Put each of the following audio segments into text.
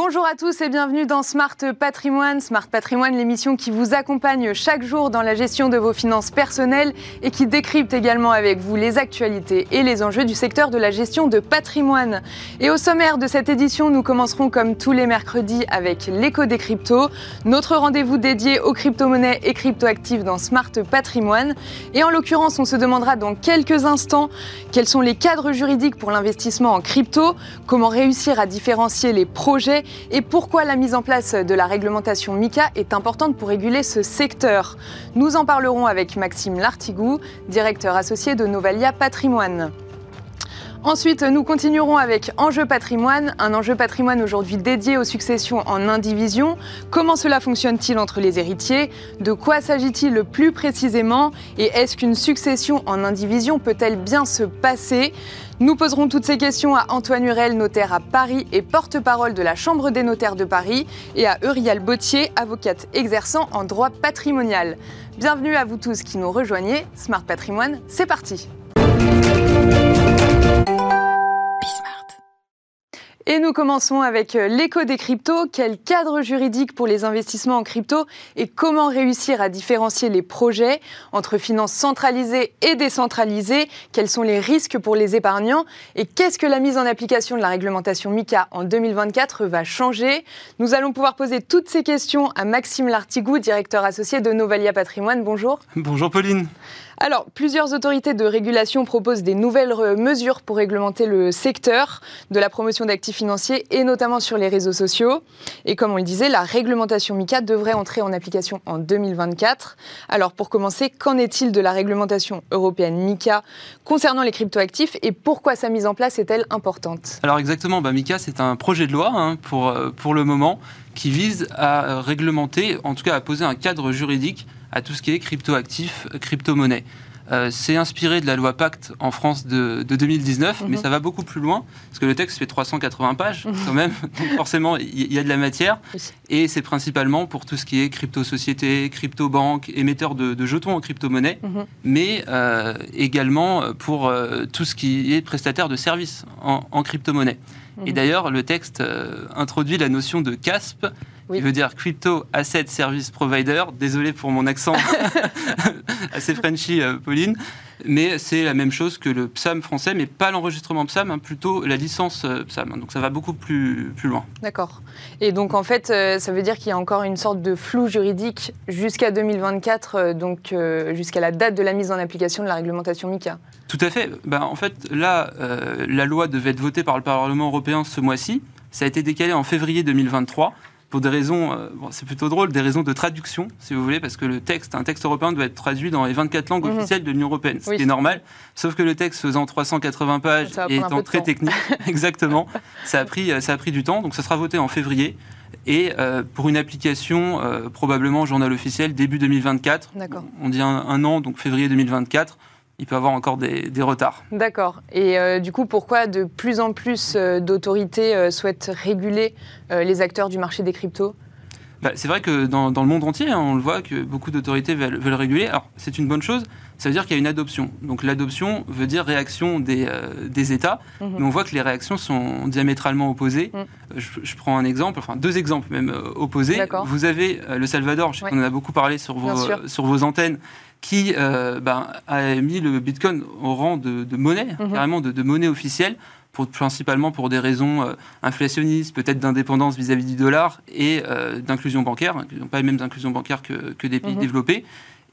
Bonjour à tous et bienvenue dans Smart Patrimoine. Smart Patrimoine, l'émission qui vous accompagne chaque jour dans la gestion de vos finances personnelles et qui décrypte également avec vous les actualités et les enjeux du secteur de la gestion de patrimoine. Et au sommaire de cette édition, nous commencerons comme tous les mercredis avec l'écho des cryptos, notre rendez-vous dédié aux crypto-monnaies et crypto-actifs dans Smart Patrimoine. Et en l'occurrence, on se demandera dans quelques instants quels sont les cadres juridiques pour l'investissement en crypto, comment réussir à différencier les projets et pourquoi la mise en place de la réglementation MICA est importante pour réguler ce secteur? Nous en parlerons avec Maxime Lartigou, directeur associé de Novalia Patrimoine. Ensuite, nous continuerons avec Enjeu patrimoine, un enjeu patrimoine aujourd'hui dédié aux successions en indivision. Comment cela fonctionne-t-il entre les héritiers? De quoi s'agit-il le plus précisément? Et est-ce qu'une succession en indivision peut-elle bien se passer? Nous poserons toutes ces questions à Antoine Hurel, notaire à Paris et porte-parole de la Chambre des notaires de Paris, et à Eurial Bautier, avocate exerçant en droit patrimonial. Bienvenue à vous tous qui nous rejoignez. Smart Patrimoine, c'est parti. Et nous commençons avec euh, l'écho des cryptos. Quel cadre juridique pour les investissements en crypto et comment réussir à différencier les projets entre finances centralisées et décentralisées? Quels sont les risques pour les épargnants? Et qu'est-ce que la mise en application de la réglementation MICA en 2024 va changer? Nous allons pouvoir poser toutes ces questions à Maxime Lartigou, directeur associé de Novalia Patrimoine. Bonjour. Bonjour Pauline. Alors, plusieurs autorités de régulation proposent des nouvelles mesures pour réglementer le secteur de la promotion d'actifs financiers et notamment sur les réseaux sociaux. Et comme on le disait, la réglementation MICA devrait entrer en application en 2024. Alors, pour commencer, qu'en est-il de la réglementation européenne MICA concernant les cryptoactifs et pourquoi sa mise en place est-elle importante Alors exactement, bah, MICA c'est un projet de loi hein, pour, euh, pour le moment qui vise à réglementer, en tout cas à poser un cadre juridique à tout ce qui est cryptoactifs, crypto-monnaie. Euh, c'est inspiré de la loi Pacte en France de, 2019, mais mhm. ça va beaucoup plus loin, parce que le texte fait 380 pages mhm. quand même, donc forcément il y, a de la matière, et c'est principalement pour tout ce qui est crypto-société, crypto-banque, émetteur de, jetons en crypto-monnaie, mhm. mais euh, également pour euh, tout ce qui est prestataire de services en, en crypto-monnaie. Et d'ailleurs, le texte introduit la notion de CASP, qui veut dire Crypto Asset Service Provider. Désolé pour mon accent assez Frenchy, euh, Pauline. Mais c'est la même chose que le PSAM français, mais pas l'enregistrement PSAM, hein, plutôt la licence euh, PSAM. Donc ça va beaucoup plus, plus loin. D'accord. Et donc en fait, euh, ça veut dire qu'il y a encore une sorte de flou juridique jusqu'à 2024, donc jusqu'à la date de la mise en application de la réglementation MICA. Tout à fait. Ben, en fait, là, la loi devait être votée par le Parlement européen ce mois-ci. Ça a été décalé en février 2023 pour des raisons, euh, c'est plutôt drôle, des raisons de traduction, si vous voulez, parce que le texte, un texte européen doit être traduit dans les 24 langues mhm. officielles de l'Union européenne, ce qui est normal. Sauf que le texte faisant 380 pages et étant très technique, exactement, ça a, pris, ça a pris du temps. Donc ça sera voté en février. Et euh, pour une application, euh, probablement journal officiel, début 2024. On dit un, un an, donc février 2024 il peut avoir encore des, retards. D'accord. Et euh, du coup, pourquoi de plus en plus euh, d'autorités euh, souhaitent réguler les acteurs du marché des cryptos? Bah, C'est vrai que dans, le monde entier, hein, on le voit que beaucoup d'autorités veulent, réguler. Alors, c'est une bonne chose. Ça veut dire qu'il y a une adoption. Donc l'adoption veut dire réaction des, des États. Mhm. Mais on voit que les réactions sont diamétralement opposées. Mhm. Je, prends un exemple, enfin deux exemples même opposés. Vous avez le Salvador, je sais qu'on en a beaucoup parlé sur vos, sur vos antennes, qui euh, ben, a mis le Bitcoin au rang de, monnaie, mhm. carrément de, monnaie officielle, pour, principalement pour des raisons euh, inflationnistes, peut-être d'indépendance vis-à-vis du dollar et euh, d'inclusion bancaire, qui n'ont pas les mêmes inclusions bancaires que, des pays mhm. développés.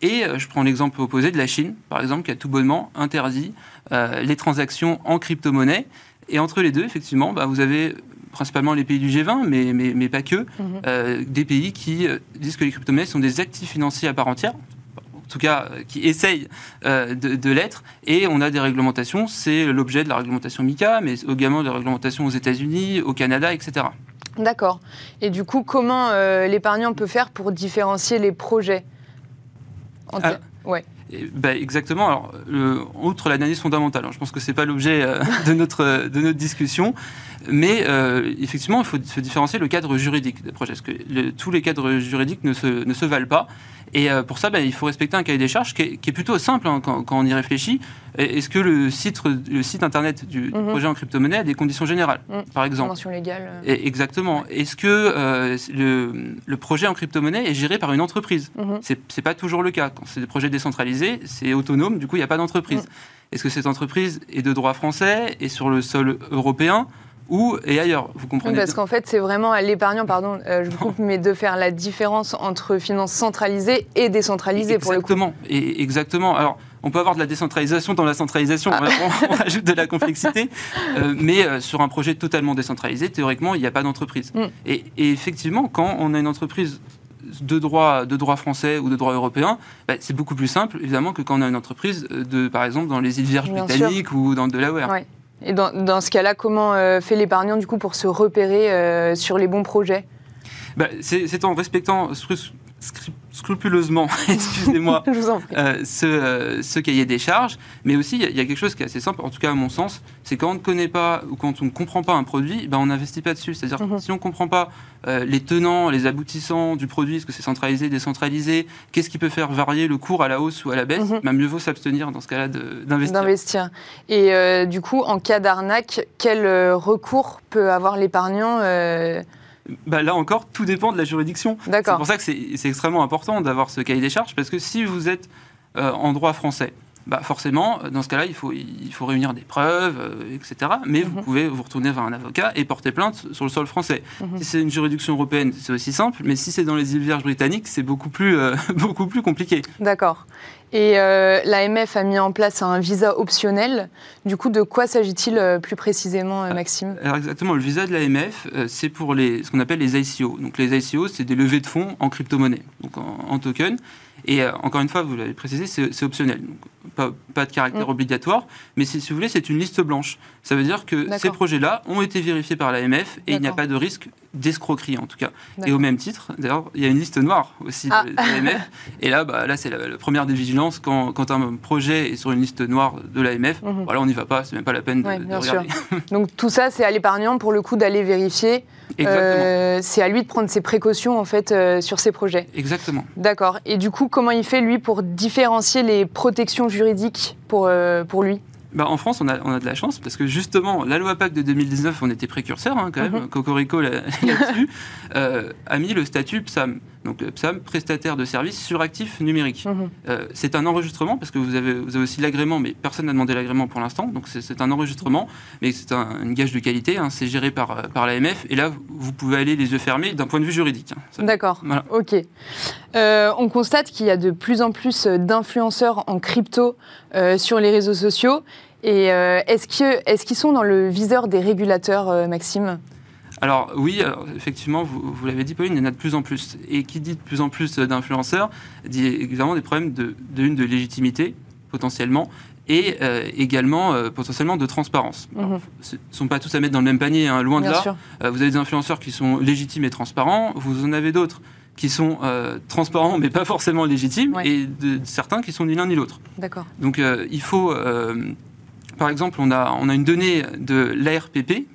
Et je prends l'exemple opposé de la Chine, par exemple, qui a tout bonnement interdit les transactions en crypto-monnaie. Et entre les deux, effectivement, ben, vous avez principalement les pays du G20, mais, mais, pas que, mhm. des pays qui disent que les crypto-monnaies sont des actifs financiers à part entière, en tout cas euh, qui essayent euh, de, l'être. Et on a des réglementations, c'est l'objet de la réglementation MICA, mais également des réglementations aux États-Unis, au Canada, etc. D'accord. Et du coup, comment euh, l'épargnant peut faire pour différencier les projets? Ah. ouais. bah, exactement. Alors, outre l'analyse fondamentale, hein, je pense que c'est pas l'objet euh, de, notre, de notre discussion, mais euh, effectivement, il faut se différencier le cadre juridique des projets, parce que tous les cadres juridiques ne se, ne se valent pas. Et euh, pour ça, bah, il faut respecter un cahier des charges qui est, plutôt simple hein, quand, on y réfléchit. Est-ce que le site, le site internet du, mhm. projet en crypto-monnaie a des conditions générales, mhm. par exemple Convention légale. exactement. Est-ce que le, le, projet en crypto-monnaie est géré par une entreprise mhm. Ce C'est pas toujours le cas. Quand c'est des projets décentralisés, c'est autonome, du coup, il n'y a pas d'entreprise. Est-ce que cette entreprise est de droit français et sur le sol européen ou et ailleurs. Vous comprenez Parce qu'en fait, c'est vraiment à l'épargnant, pardon, euh, je vous coupe, mais de faire la différence entre finances centralisées et décentralisées pour le coup. Et exactement. Alors, on peut avoir de la décentralisation dans la centralisation, ah. on, rajoute de la complexité, euh, mais euh, sur un projet totalement décentralisé, théoriquement, il n'y a pas d'entreprise. Mm. Et, effectivement, quand on a une entreprise de droit, de droit français ou de droit européen, bah, c'est beaucoup plus simple, évidemment, que quand on a une entreprise, de, par exemple, dans les îles Vierges britanniques ou dans le Delaware. Ouais. Et dans, ce cas-là, comment euh, fait l'épargnant du coup pour se repérer euh, sur les bons projets? Bah, C'est en respectant scrupuleusement, excusez-moi, euh, ce, ce, cahier des charges. Mais aussi, il y, a quelque chose qui est assez simple, en tout cas à mon sens, c'est quand on ne connaît pas ou quand on ne comprend pas un produit, ben on n'investit pas dessus. C'est-à-dire mhm. si on ne comprend pas euh, les tenants, les aboutissants du produit, est-ce que c'est centralisé, décentralisé, qu'est-ce qui peut faire varier le cours à la hausse ou à la baisse, ben mieux vaut s'abstenir dans ce cas-là d'investir. D'investir. Et euh, du coup, en cas d'arnaque, quel recours peut avoir l'épargnant bah, là encore, tout dépend de la juridiction. C'est pour ça que c'est extrêmement important d'avoir ce cahier des charges, parce que si vous êtes euh, en droit français, bah forcément, dans ce cas-là, il faut, il faut réunir des preuves, euh, etc. Mais vous mhm. pouvez vous retourner vers un avocat et porter plainte sur le sol français. Mhm. Si c'est une juridiction européenne, c'est aussi simple, mais si c'est dans les îles Vierges britanniques, c'est beaucoup plus, euh, beaucoup plus compliqué. D'accord. Et euh, l'AMF a mis en place un visa optionnel. Du coup, de quoi s'agit-il euh, plus précisément, euh, Maxime? Alors exactement, le visa de l'AMF, c'est pour les, ce qu'on appelle les ICO. Donc les ICO, c'est des levées de fonds en crypto-monnaie, donc en, token. Et encore une fois, vous l'avez précisé, c'est optionnel. Donc, pas, de caractère mm. obligatoire, mais si vous voulez, c'est une liste blanche. Ça veut dire que ces projets-là ont été vérifiés par l'AMF et il n'y a pas de risque d'escroquerie en tout cas. Et au même titre, d'ailleurs, il y a une liste noire aussi ah. de, l'AMF. et là, bah, là c'est la, première des vigilances quand, quand, un projet est sur une liste noire de l'AMF. Mhm. Voilà, on n'y va pas, c'est même pas la peine de, regarder. Donc tout ça, c'est à l'épargnant pour le coup d'aller vérifier. Euh, c'est à lui de prendre ses précautions en fait euh, sur ses projets. Exactement. D'accord. Et du coup, comment il fait lui pour différencier les protections juridiques pour, euh, pour lui bah, en France, on a, on a, de la chance parce que justement, la loi PAC de 2019, on était précurseur hein, quand même, mhm. Cocorico là-dessus, euh, a mis le statut PSAM. Donc euh, PSAM, prestataire de services sur actifs numériques. Mhm. Euh, c'est un enregistrement parce que vous avez, vous avez aussi l'agrément, mais personne n'a demandé l'agrément pour l'instant. Donc c'est un enregistrement, mais c'est un, une gage de qualité. Hein, c'est géré par, par l'AMF. Et là, vous pouvez aller les yeux fermés d'un point de vue juridique. Hein, D'accord. Voilà. Ok. on constate qu'il y a de plus en plus d'influenceurs en crypto sur les réseaux sociaux. Et euh, est-ce qu'ils sont dans le viseur des régulateurs, euh, Maxime? Alors oui, effectivement, vous, l'avez dit, Pauline, il y en a de plus en plus. Et qui dit de plus en plus d'influenceurs, dit évidemment des problèmes de, de, de légitimité, potentiellement, et euh, également potentiellement de transparence. Mhm. Ce ne sont pas tous à mettre dans le même panier, hein, loin de là. vous avez des influenceurs qui sont légitimes et transparents, vous en avez d'autres qui sont transparents mais pas forcément légitimes, et de, certains qui sont ni l'un ni l'autre. D'accord. Donc il faut par exemple, on a, on a une donnée de l'ARPP,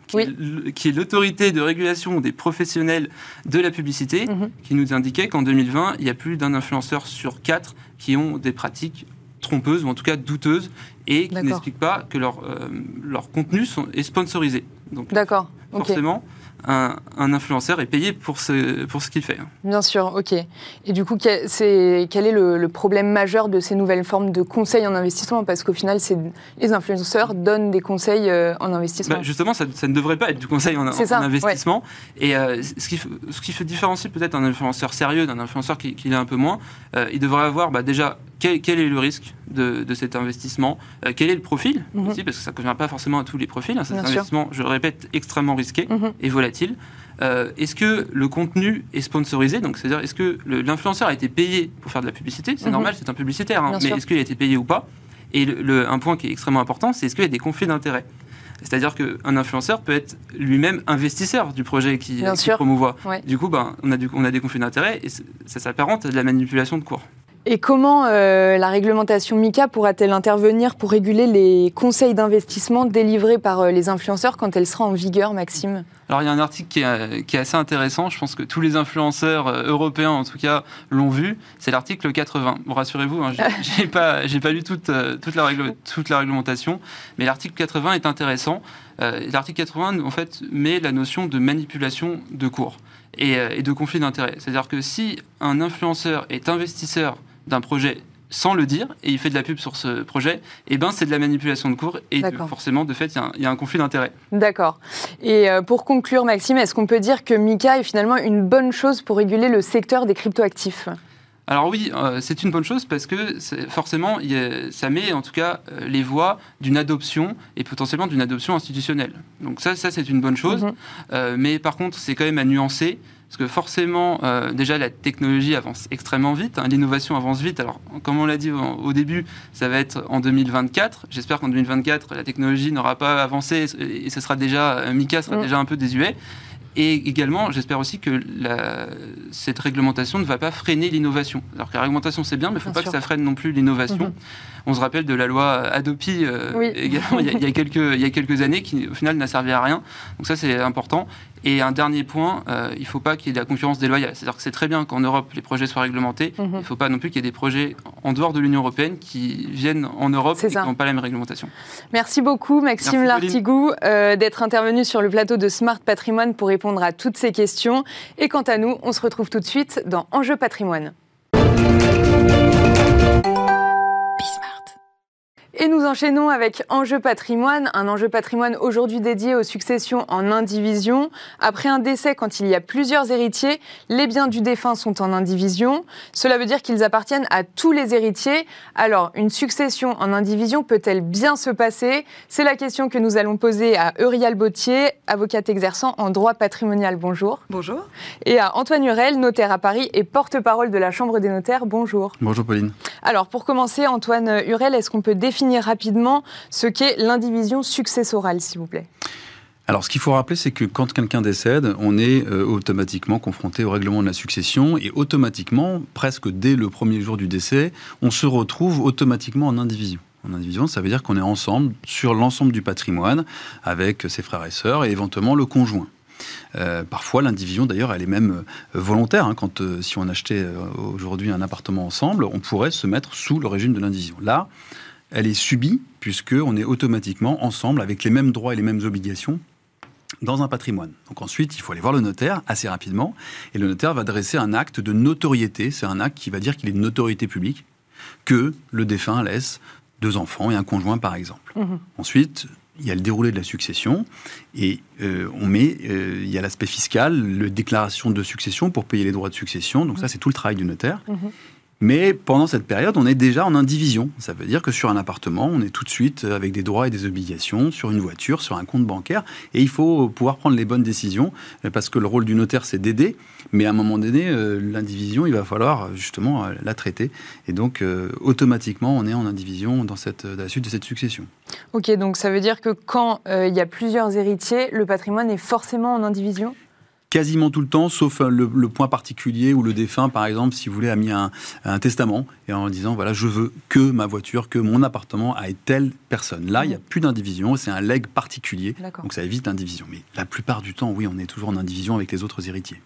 qui, est l'autorité de régulation des professionnels de la publicité, mhm. qui nous indiquait qu'en 2020, il y a plus d'un influenceur sur quatre qui ont des pratiques trompeuses, ou en tout cas douteuses, et qui n'expliquent pas que leur, euh, leur contenu sont, est sponsorisé. D'accord. Forcément un, influenceur est payé pour ce, pour ce qu'il fait. Bien sûr, ok. Et du coup, quel est, quel est le, problème majeur de ces nouvelles formes de conseils en investissement? Parce qu'au final, les influenceurs donnent des conseils euh, en investissement. Bah, justement, ça, ne devrait pas être du conseil en, investissement. Et euh, ce, qui, ce qui fait différencier peut-être un influenceur sérieux d'un influenceur qui, qui l'est un peu moins, euh, il devrait avoir bah, déjà quel, est le risque de, cet investissement Quel est le profil aussi Parce que ça ne convient pas forcément à tous les profils. Hein, cet investissement, je le répète, extrêmement risqué mhm. et volatile. Euh, est-ce que le contenu est sponsorisé? Donc, c'est-à-dire, est-ce que l'influenceur a été payé pour faire de la publicité? C'est mhm. normal, c'est un publicitaire, hein, mais est-ce qu'il a été payé ou pas? Et le, un point qui est extrêmement important, c'est est-ce qu'il y a des conflits d'intérêts? C'est-à-dire qu'un influenceur peut être lui-même investisseur du projet qui, qui promouvoit. Du coup, ben, on, a du, on a des conflits d'intérêts et ça s'apparente à de la manipulation de cours. Et comment euh, la réglementation MICA pourra-t-elle intervenir pour réguler les conseils d'investissement délivrés par euh, les influenceurs quand elle sera en vigueur, Maxime? Alors il y a un article qui est, assez intéressant, je pense que tous les influenceurs euh, européens en tout cas l'ont vu, c'est l'article 80. Bon, rassurez-vous, hein, j'ai pas, pas lu toute, toute, la toute la réglementation, mais l'article 80 est intéressant. l'article 80 en fait met la notion de manipulation de cours et, et de conflit d'intérêts. C'est-à-dire que si un influenceur est investisseur d'un projet sans le dire, et il fait de la pub sur ce projet, et eh ben c'est de la manipulation de cours, et forcément, de fait, il y, a un conflit d'intérêt. D'accord. Et euh, pour conclure, Maxime, est-ce qu'on peut dire que Mika est finalement une bonne chose pour réguler le secteur des cryptoactifs? Alors oui, euh, c'est une bonne chose parce que forcément, ça met en tout cas euh, les voies d'une adoption et potentiellement d'une adoption institutionnelle. Donc ça, ça c'est une bonne chose. Mhm. mais par contre, c'est quand même à nuancer. Parce que forcément, euh, déjà, la technologie avance extrêmement vite, hein, l'innovation avance vite. Alors, comme on l'a dit au, début, ça va être en 2024. J'espère qu'en 2024, la technologie n'aura pas avancé et ce sera déjà, euh, Mika sera mm. déjà un peu désuet. Et également, j'espère aussi que la, cette réglementation ne va pas freiner l'innovation. Alors que la réglementation, c'est bien, mais il ne faut pas que ça freine non plus l'innovation. Mm-hmm. On se rappelle de la loi Adopi euh, également il y, a, quelques, il y a quelques années qui, au final, n'a servi à rien. Donc ça, c'est important. Et un dernier point, euh, il ne faut pas qu'il y ait de la concurrence déloyale. C'est-à-dire que c'est très bien qu'en Europe, les projets soient réglementés. Mhm. Il ne faut pas non plus qu'il y ait des projets en dehors de l'Union européenne qui viennent en Europe et qui n'ont pas la même réglementation. Merci beaucoup, Maxime Lartigou, euh, d'être intervenu sur le plateau de Smart Patrimoine pour répondre à toutes ces questions. Et quant à nous, on se retrouve tout de suite dans Enjeu Patrimoine. Et nous enchaînons avec Enjeu patrimoine, un enjeu patrimoine aujourd'hui dédié aux successions en indivision. Après un décès, quand il y a plusieurs héritiers, les biens du défunt sont en indivision. Cela veut dire qu'ils appartiennent à tous les héritiers. Alors, une succession en indivision peut-elle bien se passer? C'est la question que nous allons poser à Eurial Bautier, avocate exerçant en droit patrimonial. Bonjour. Bonjour. Et à Antoine Hurel, notaire à Paris et porte-parole de la Chambre des notaires. Bonjour. Bonjour Pauline. Alors, pour commencer, Antoine Hurel, est-ce qu'on peut définir rapidement ce qu'est l'indivision successorale, s'il vous plaît alors, ce qu'il faut rappeler, c'est que quand quelqu'un décède, on est euh, automatiquement confronté au règlement de la succession et automatiquement, presque dès le premier jour du décès, on se retrouve automatiquement en indivision. En indivision, ça veut dire qu'on est ensemble sur l'ensemble du patrimoine avec ses frères et sœurs et éventuellement le conjoint. Euh, parfois, l'indivision, d'ailleurs, elle est même euh, volontaire. Hein. quand, si on achetait aujourd'hui un appartement ensemble, on pourrait se mettre sous le régime de l'indivision. Là, elle est subie, puisqu'on est automatiquement ensemble avec les mêmes droits et les mêmes obligations dans un patrimoine. Donc ensuite, il faut aller voir le notaire assez rapidement, et le notaire va dresser un acte de notoriété, c'est un acte qui va dire qu'il est de notoriété publique, que le défunt laisse deux enfants et un conjoint par exemple. Mmh. Ensuite, il y a le déroulé de la succession et euh, on met, euh, il y a l'aspect fiscal, la déclaration de succession pour payer les droits de succession. Donc ça, c'est tout le travail du notaire. Mmh. Mais pendant cette période, on est déjà en indivision. Ça veut dire que sur un appartement, on est tout de suite avec des droits et des obligations, sur une voiture, sur un compte bancaire. Et il faut pouvoir prendre les bonnes décisions, parce que le rôle du notaire, c'est d'aider. Mais à un moment donné, euh, l'indivision, il va falloir justement euh, la traiter. Et donc, euh, automatiquement, on est en indivision dans la suite de cette succession. Ok, donc ça veut dire que quand il y a plusieurs héritiers, le patrimoine est forcément en indivision? Quasiment tout le temps, sauf le, point particulier où le défunt, par exemple, si vous voulez, a mis un, testament et en disant voilà, je veux que ma voiture, que mon appartement aille telle personne. Là, il n'y a plus d'indivision, c'est un leg particulier, donc ça évite l'indivision. Mais la plupart du temps, oui, on est toujours en indivision avec les autres héritiers.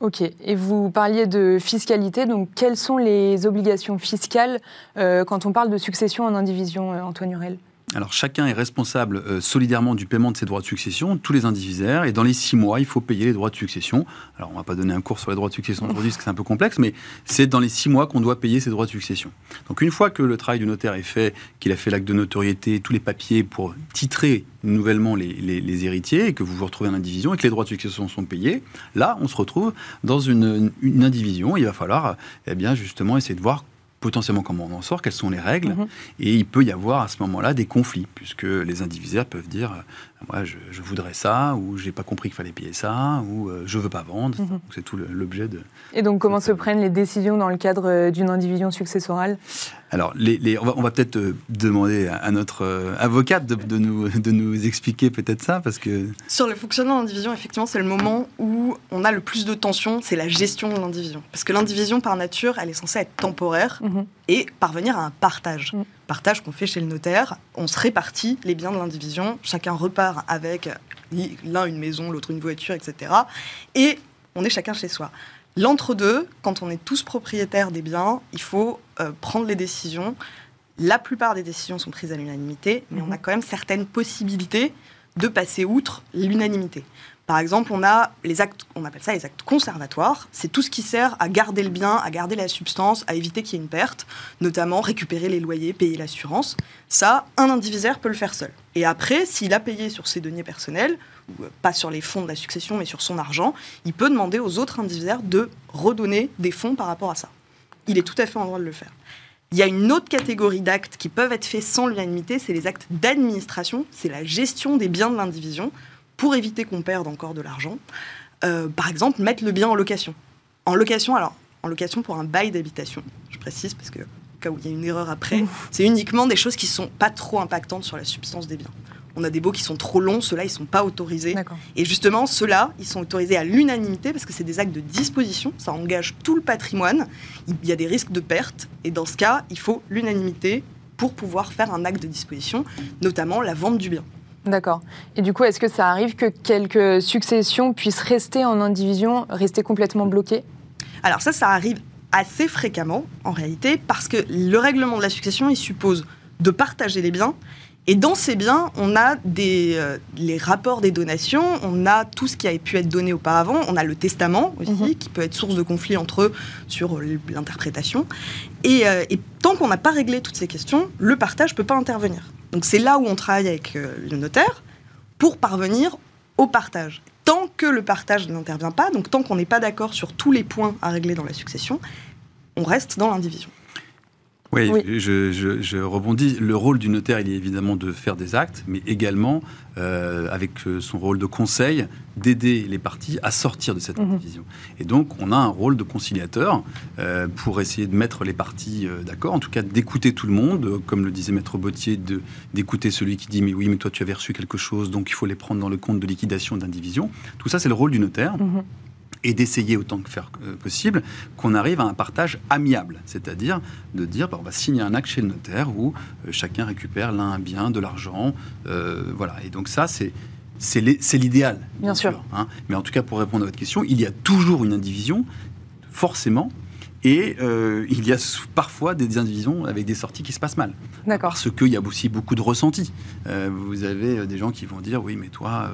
Ok, et vous parliez de fiscalité, donc quelles sont les obligations fiscales euh, quand on parle de succession en indivision, euh, Antoine Hurel? Alors chacun est responsable euh, solidairement du paiement de ses droits de succession, tous les indivisaires, et dans les six mois, il faut payer les droits de succession. Alors on ne va pas donner un cours sur les droits de succession aujourd'hui, parce que c'est un peu complexe, mais c'est dans les six mois qu'on doit payer ses droits de succession. Donc une fois que le travail du notaire est fait, qu'il a fait l'acte de notoriété, tous les papiers pour titrer nouvellement les, héritiers, et que vous vous retrouvez en indivision, et que les droits de succession sont payés, là on se retrouve dans une, une indivision. Il va falloir eh bien justement essayer de voir potentiellement comment on en sort, quelles sont les règles, mhm. et il peut y avoir à ce moment-là des conflits, puisque les indivisaires peuvent dire moi je, voudrais ça, ou j'ai pas compris qu'il fallait payer ça, ou euh, je veux pas vendre. Mhm. C'est tout l'objet de. Et donc comment se prennent les décisions dans le cadre euh, d'une indivision successorale? Alors, les, on va, peut-être euh, demander à notre euh, avocate de, nous, de nous expliquer peut-être ça, parce que... Sur le fonctionnement de l'indivision, effectivement, c'est le moment où on a le plus de tension, c'est la gestion de l'indivision. Parce que l'indivision, par nature, elle est censée être temporaire mhm. Et parvenir à un partage. Mhm. Partage qu'on fait chez le notaire, on se répartit les biens de l'indivision, chacun repart avec l'un une maison, l'autre une voiture, etc. Et on est chacun chez soi. L'entre-deux, quand on est tous propriétaires des biens, il faut euh, prendre les décisions. La plupart des décisions sont prises à l'unanimité, mais on mhm. a quand même certaines possibilités de passer outre l'unanimité. Par exemple, on a les actes, on appelle ça les actes conservatoires. C'est tout ce qui sert à garder le bien, à garder la substance, à éviter qu'il y ait une perte, notamment récupérer les loyers, payer l'assurance. Ça, un indivisaire peut le faire seul. Et après, s'il a payé sur ses deniers personnels, euh, pas sur les fonds de la succession, mais sur son argent, il peut demander aux autres indivisaires de redonner des fonds par rapport à ça. Il est tout à fait en droit de le faire. Il y a une autre catégorie d'actes qui peuvent être faits sans l'unanimité, c'est les actes d'administration, c'est la gestion des biens de l'indivision pour éviter qu'on perde encore de l'argent. Euh, par exemple, mettre le bien en location. En location, alors, en location pour un bail d'habitation, je précise parce que cas où il y a une erreur après, c'est uniquement des choses qui ne sont pas trop impactantes sur la substance des biens on a des baux qui sont trop longs, ceux-là, ils ne sont pas autorisés. Et justement, ceux-là, ils sont autorisés à l'unanimité parce que c'est des actes de disposition, ça engage tout le patrimoine, il y a des risques de perte, et dans ce cas, il faut l'unanimité pour pouvoir faire un acte de disposition, notamment la vente du bien. D'accord. Et du coup, est-ce que ça arrive que quelques successions puissent rester en indivision, rester complètement bloquées? Alors ça, ça arrive assez fréquemment, en réalité, parce que le règlement de la succession, il suppose de partager les biens, et dans ces biens, on a des, euh, les rapports des donations, on a tout ce qui a pu être donné auparavant, on a le testament aussi, mhm. qui peut être source de conflit entre eux sur l'interprétation. Euh, et, tant qu'on n'a pas réglé toutes ces questions, le partage ne peut pas intervenir. Donc c'est là où on travaille avec euh, le notaire pour parvenir au partage. Tant que le partage n'intervient pas, donc tant qu'on n'est pas d'accord sur tous les points à régler dans la succession, on reste dans l'indivision. Oui, Je, rebondis. Le rôle du notaire, il est évidemment de faire des actes, mais également, euh, avec euh, son rôle de conseil, d'aider les parties à sortir de cette mhm. division. Et donc, on a un rôle de conciliateur euh, pour essayer de mettre les parties d'accord, en tout cas d'écouter tout le monde, comme le disait Maître Bottier, d'écouter celui qui dit mais oui, mais toi tu avais reçu quelque chose, donc il faut les prendre dans le compte de liquidation d'indivision. Tout ça, c'est le rôle du notaire. Mhm et d'essayer autant que faire euh, possible qu'on arrive à un partage amiable, c'est-à-dire de dire bah, on va signer un acte chez le notaire où euh, chacun récupère l'un un bien, de l'argent, euh, voilà. Et donc ça c'est c'est l'idéal, bien, sûr. hein. Mais en tout cas, pour répondre à votre question, il y a toujours une indivision, forcément, et euh, il y a parfois des indivisions avec des sorties qui se passent mal. Parce qu'il y a aussi beaucoup de ressentis. Euh, vous avez euh, des gens qui vont dire Oui, mais toi,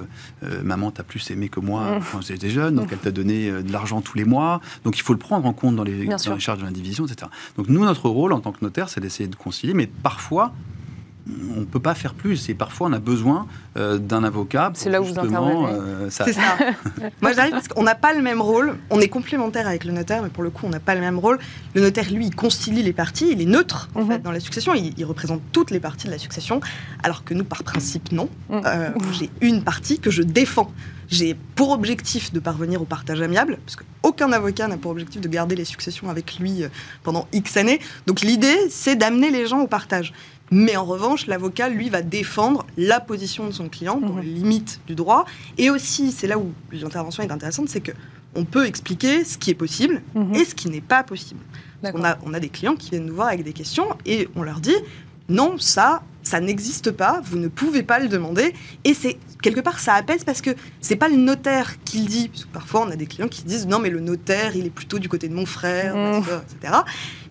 maman t'a plus aimé que moi mmh. quand j'étais jeune, donc mmh. elle t'a donné de l'argent tous les mois. Donc il faut le prendre en compte dans les, dans les charges de l'indivision, etc. Donc nous, notre rôle en tant que notaire, c'est d'essayer de concilier, mais parfois, on ne peut pas faire plus. Et parfois, on a besoin euh, d'un avocat. C'est là où vous intervenez. Euh, c'est ça. Moi, j'arrive parce qu'on n'a pas le même rôle. On est complémentaire avec le notaire, mais pour le coup, on n'a pas le même rôle. Le notaire, lui, il concilie les parties. Il est neutre, en mhm. fait, dans la succession. Il, représente toutes les parties de la succession. Alors que nous, par principe, non. Mhm. Euh, j'ai une partie que je défends. J'ai pour objectif de parvenir au partage amiable, parce qu'aucun avocat n'a pour objectif de garder les successions avec lui pendant X années. Donc l'idée, c'est d'amener les gens au partage. Mais en revanche, l'avocat, lui, va défendre la position de son client dans mhm. les limites du droit. Et aussi, c'est là où l'intervention est intéressante, c'est que on peut expliquer ce qui est possible mhm. et ce qui n'est pas possible. On a, on a des clients qui viennent nous voir avec des questions et on leur dit non, ça, ça n'existe pas, vous ne pouvez pas le demander. Et c'est quelque part, ça apaise parce que c'est pas le notaire qui le dit. parfois, on a des clients qui disent non, mais le notaire, il est plutôt du côté de mon frère, mmh. etc.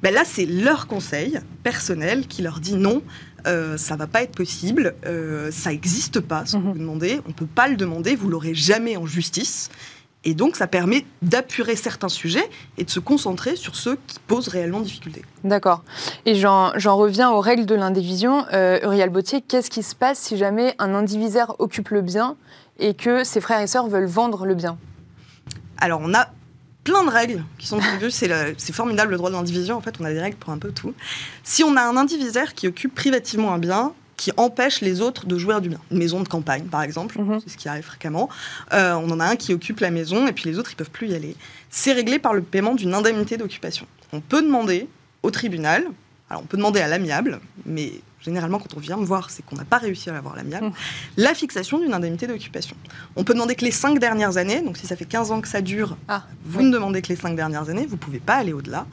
Ben là, c'est leur conseil personnel qui leur dit non. Euh, ça va pas être possible, euh, ça n'existe pas ce que mmh. vous demandez, on peut pas le demander, vous l'aurez jamais en justice. Et donc, ça permet d'apurer certains sujets et de se concentrer sur ceux qui posent réellement difficulté. D'accord. Et j'en reviens aux règles de l'indivision. Euh, Uriel Bautier, qu'est-ce qui se passe si jamais un indivisaire occupe le bien et que ses frères et sœurs veulent vendre le bien? Alors, on a plein de règles qui sont prévues. C'est formidable le droit de l'indivision. En fait, on a des règles pour un peu tout. Si on a un indivisaire qui occupe privativement un bien, qui empêche les autres de jouir du bien. Une maison de campagne, par exemple, mhm. c'est ce qui arrive fréquemment. Euh, on en a un qui occupe la maison et puis les autres, ils peuvent plus y aller. C'est réglé par le paiement d'une indemnité d'occupation. On peut demander au tribunal Alors on peut demander à l'amiable, mais généralement quand on vient me voir, c'est qu'on n'a pas réussi à avoir l'amiable, Mmh. la fixation d'une indemnité d'occupation. On peut demander que les cinq dernières années, donc si ça fait 15 ans que ça dure, Ah, vous oui. ne demandez que les cinq dernières années, vous ne pouvez pas aller au-delà.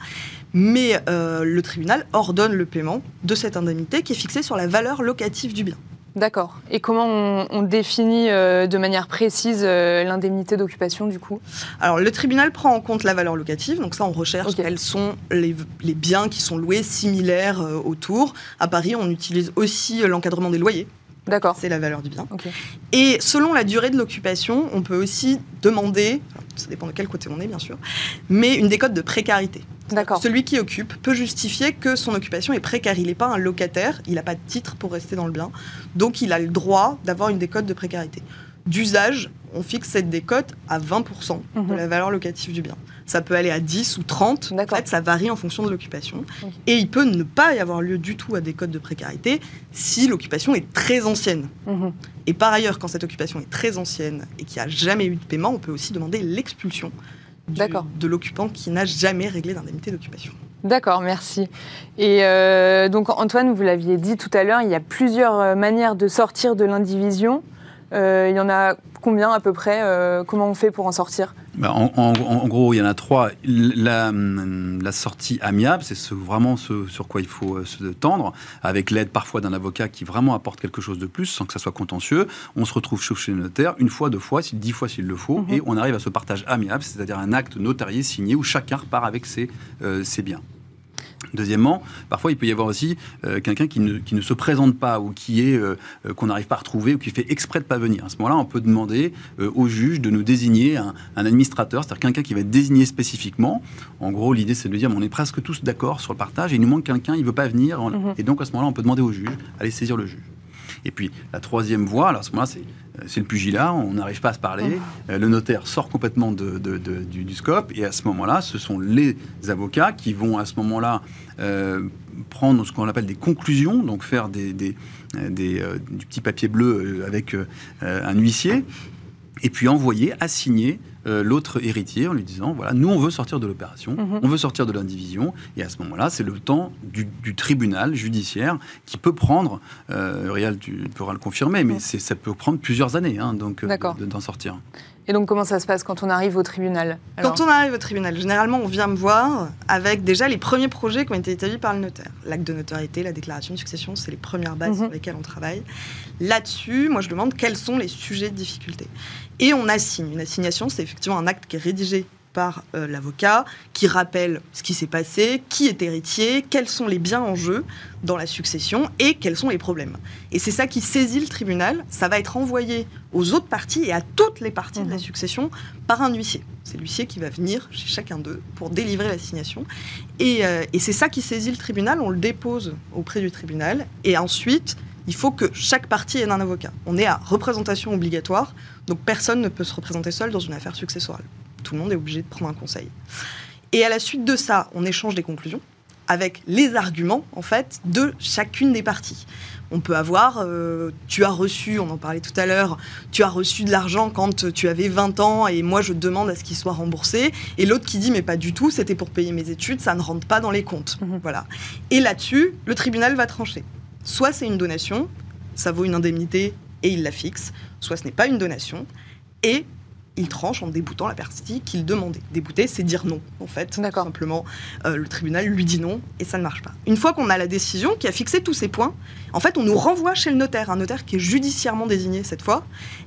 Mais euh, le tribunal ordonne le paiement de cette indemnité qui est fixée sur la valeur locative du bien. D'accord. Et comment on, on définit euh, de manière précise euh, l'indemnité d'occupation du coup? Alors le tribunal prend en compte la valeur locative, donc ça on recherche quels sont les, les biens qui sont loués similaires euh, autour. À Paris, on utilise aussi l'encadrement des loyers, D'accord. c'est la valeur du bien. Et selon la durée de l'occupation, on peut aussi demander, ça dépend de quel côté on est bien sûr, mais une décote de précarité. Celui qui occupe peut justifier que son occupation est précaire. Il n'est pas un locataire, il n'a pas de titre pour rester dans le bien. Donc il a le droit d'avoir une décote de précarité. D'usage, on fixe cette décote à 20% de Mhm. la valeur locative du bien. Ça peut aller à 10 ou 30. En fait, ça varie en fonction de l'occupation. Et il peut ne pas y avoir lieu du tout à décote de précarité si l'occupation est très ancienne. Mhm. Et par ailleurs, quand cette occupation est très ancienne et qu'il n'y a jamais eu de paiement, on peut aussi demander l'expulsion du- de l'occupant qui n'a jamais réglé d'indemnité d'occupation. D'accord, merci. Et euh, donc Antoine, vous l'aviez dit tout à l'heure, il y a plusieurs euh, manières de sortir de l'indivision. Euh, il y en a combien à peu près euh, Comment on fait pour en sortir? En, en- en gros, il y en a trois. La, la sortie amiable, c'est ce- vraiment ce sur quoi il faut euh, se tendre, avec l'aide parfois d'un avocat qui vraiment apporte quelque chose de plus, sans que ça soit contentieux. On se retrouve chez le notaire une fois, deux fois, dix fois s'il le faut, Mhm. et on arrive à ce partage amiable, c'est-à-dire un acte notarié signé où chacun repart avec ses, euh, ses biens. Deuxièmement, parfois il peut y avoir aussi euh, quelqu'un qui ne, qui ne se présente pas ou qui est euh, euh, qu'on n'arrive pas à retrouver ou qui fait exprès de pas venir. À ce moment-là, on peut demander euh, au juge de nous désigner un, un administrateur, c'est-à-dire quelqu'un qui va être désigné spécifiquement. En gros, l'idée c'est de dire on est presque tous d'accord sur le partage et il nous manque quelqu'un, il veut pas venir. Mhm. Et donc à ce moment-là, on peut demander au juge, aller saisir le juge. Et puis la troisième voie, alors à ce moment-là, c'est c'est le pugilat, on n'arrive pas à se parler, euh, le notaire sort complètement de, de- de- du, du scope, et à ce moment-là, ce sont les avocats qui vont à ce moment-là euh, prendre ce qu'on appelle des conclusions, donc faire des, des- euh, des, euh, du petit papier bleu avec euh, un huissier, et puis envoyer, assigner euh, l'autre héritier en lui disant voilà, nous on veut sortir de l'opération, Mhm. on veut sortir de l'indivision, et à ce moment-là, c'est le temps du, du tribunal judiciaire qui peut prendre, euh, Réal, tu pourras le confirmer, mais ça peut prendre plusieurs années hein, donc euh, d'en sortir. Et donc comment ça se passe quand on arrive au tribunal Alors, Quand on arrive au tribunal, généralement, on vient me voir avec déjà les premiers projets qui ont été établis par le notaire. L'acte de notoriété, la déclaration de succession, c'est les premières bases Mhm. sur lesquelles on travaille. Là-dessus, moi, je demande quels sont les sujets de difficulté. Et on assigne. Une assignation, c'est effectivement un acte qui est rédigé par euh, l'avocat, qui rappelle ce qui s'est passé, qui est héritier, quels sont les biens en jeu dans la succession et quels sont les problèmes. Et c'est ça qui saisit le tribunal. Ça va être envoyé aux autres parties et à toutes les parties de la Mhm. succession par un huissier. C'est l'huissier qui va venir chez chacun d'eux pour délivrer l'assignation. Et, euh, et c'est ça qui saisit le tribunal. On le dépose auprès du tribunal. Et ensuite, il faut que chaque partie ait un avocat. On est à représentation obligatoire. Donc personne ne peut se représenter seul dans une affaire successorale. Tout le monde est obligé de prendre un conseil. Et à la suite de ça, on échange des conclusions avec les arguments, en fait, de chacune des parties. On peut avoir, euh, tu as reçu, on en parlait tout à l'heure, tu as reçu de l'argent quand tu avais 20 ans et moi je demande à ce qu'il soit remboursé. Et l'autre qui dit, mais pas du tout, c'était pour payer mes études, ça ne rentre pas dans les comptes. Mhm. Voilà. Et là-dessus, le tribunal va trancher. Soit c'est une donation, ça vaut une indemnité et il la fixe, soit ce n'est pas une donation, et il tranche en déboutant la partie qu'il demandait. Débouter, c'est dire non, en fait. D'accord. simplement, euh, le tribunal lui dit non et ça ne marche pas. Une fois qu'on a la décision qui a fixé tous ces points, en fait, on nous renvoie chez le notaire, un notaire qui est judiciairement désigné cette fois,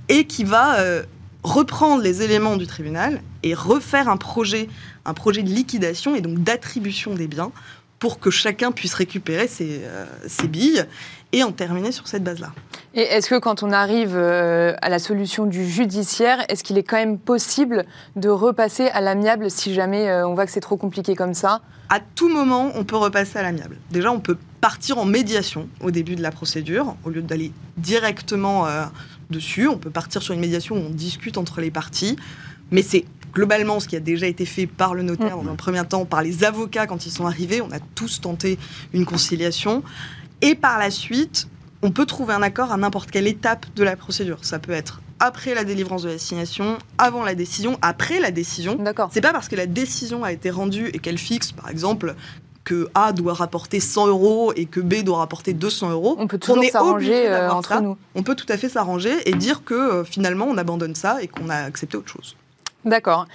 et qui va euh, reprendre les éléments du tribunal et refaire un projet, un projet de liquidation et donc d'attribution des biens pour que chacun puisse récupérer ses, euh, ses billes et en terminer sur cette base-là. Et est-ce que quand on arrive euh, à la solution du judiciaire, est-ce qu'il est quand même possible de repasser à l'amiable si jamais euh, on voit que c'est trop compliqué comme ça? À tout moment, on peut repasser à l'amiable. Déjà, on peut partir en médiation au début de la procédure, au lieu d'aller directement euh, dessus. On peut partir sur une médiation où on discute entre les parties. Mais c'est globalement ce qui a déjà été fait par le notaire Mm. dans un premier temps, par les avocats quand ils sont arrivés. On a tous tenté une conciliation. Et par la suite, on peut trouver un accord à n'importe quelle étape de la procédure. Ça peut être après la délivrance de l'assignation, avant la décision, après la décision. D'accord. C'est pas parce que la décision a été rendue et qu'elle fixe, par exemple, que A doit rapporter 100 euros et que B doit rapporter 200 euros. On peut toujours s'arranger euh, entre nous. On peut tout à fait s'arranger et dire que euh, finalement on abandonne ça et qu'on a accepté autre chose. D'accord.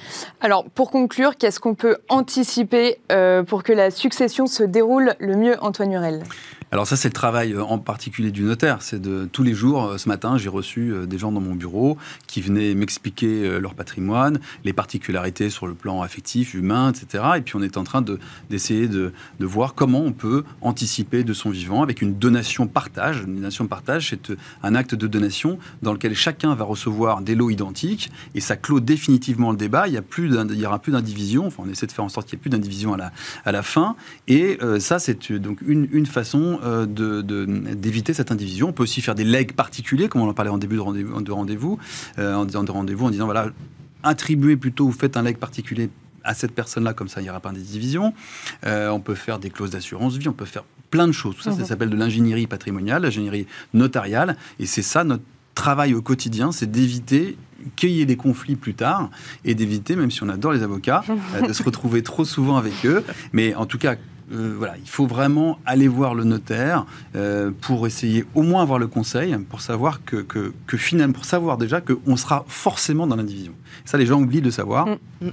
Alors, pour conclure, qu'est-ce qu'on peut anticiper euh, pour que la succession se déroule le mieux, Antoine Hurel? Alors ça, c'est le travail euh, en particulier du notaire. C'est de tous les jours. Euh, ce matin, j'ai reçu euh, des gens dans mon bureau qui venaient m'expliquer leur patrimoine, les particularités sur le plan affectif, humain, etc. Et puis on est en train d'essayer de, de, voir comment on peut anticiper de son vivant avec une donation partage. Une donation partage, c'est un acte de donation dans lequel chacun va recevoir des lots identiques et ça clôt définitivement le débat. Il y a plus il y aura plus d'indivision. Enfin, on essaie de faire en sorte qu'il n'y ait plus d'indivision à la, à la fin. Et ça, c'est donc une, une façon euh, d'éviter cette indivision. On peut aussi faire des legs particuliers, comme on en parlait en début de rendez-vous, de rendez-vous euh, en, disant de rendez-vous, en disant voilà, attribuez plutôt ou faites un leg particulier à cette personne-là, comme ça il n'y aura pas d'indivision. Euh, on peut faire des clauses d'assurance vie, on peut faire plein de choses. Tout ça, ça mhm. s'appelle de l'ingénierie patrimoniale, l'ingénierie notariale, et c'est ça notre travail au quotidien, c'est d'éviter qu'il y ait des conflits plus tard et d'éviter, même si on adore les avocats, de se retrouver trop souvent avec eux. Mais en tout cas, euh, voilà, il faut vraiment aller voir le notaire euh, pour essayer au moins avoir le conseil, pour savoir que, que, finalement, pour savoir déjà qu'on sera forcément dans l'indivision. Ça, les gens oublient de savoir. Mm.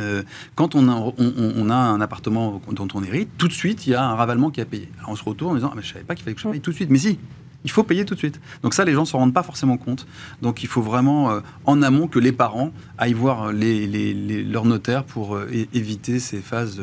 Euh, quand on a, on, a, un appartement dont on hérite, tout de suite, il y a un ravalement qui a payé. Alors on se retourne en disant ah, mais Je ne savais pas qu'il fallait que je paye tout de suite. Mais si, il faut payer tout de suite. Donc ça, les gens ne s'en rendent pas forcément compte. Donc il faut vraiment, en amont, que les parents aillent voir les, les, leurs notaires pour éviter ces phases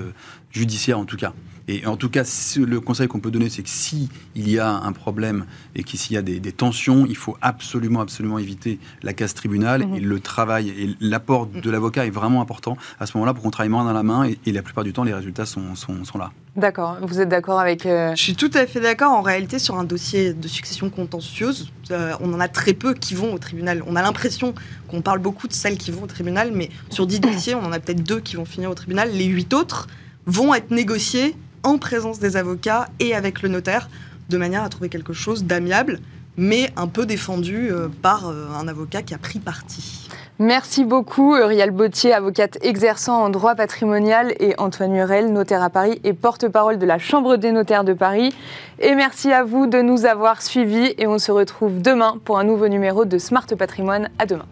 judiciaires, en tout cas. Et en tout cas, le conseil qu'on peut donner, c'est que s'il y a un problème et qu'il y a des, tensions, il faut absolument, absolument éviter la case tribunal. Mhm. Et le travail et l'apport de l'avocat est vraiment important à ce moment-là pour qu'on travaille main dans la main. Et, la plupart du temps, les résultats sont, sont, là. D'accord. Vous êtes d'accord avec. Euh, Je suis tout à fait d'accord. En réalité, sur un dossier de succession contentieuse, euh, on en a très peu qui vont au tribunal. On a l'impression qu'on parle beaucoup de celles qui vont au tribunal, mais sur 10 dossiers, on en a peut-être deux qui vont finir au tribunal. Les 8 autres vont être négociés en présence des avocats et avec le notaire, de manière à trouver quelque chose d'amiable, mais un peu défendu euh, par euh, un avocat qui a pris parti. Merci beaucoup, Uriel Bautier, avocate exerçant en droit patrimonial, et Antoine Murel, notaire à Paris et porte-parole de la Chambre des notaires de Paris. Et merci à vous de nous avoir suivis et on se retrouve demain pour un nouveau numéro de Smart Patrimoine. À demain.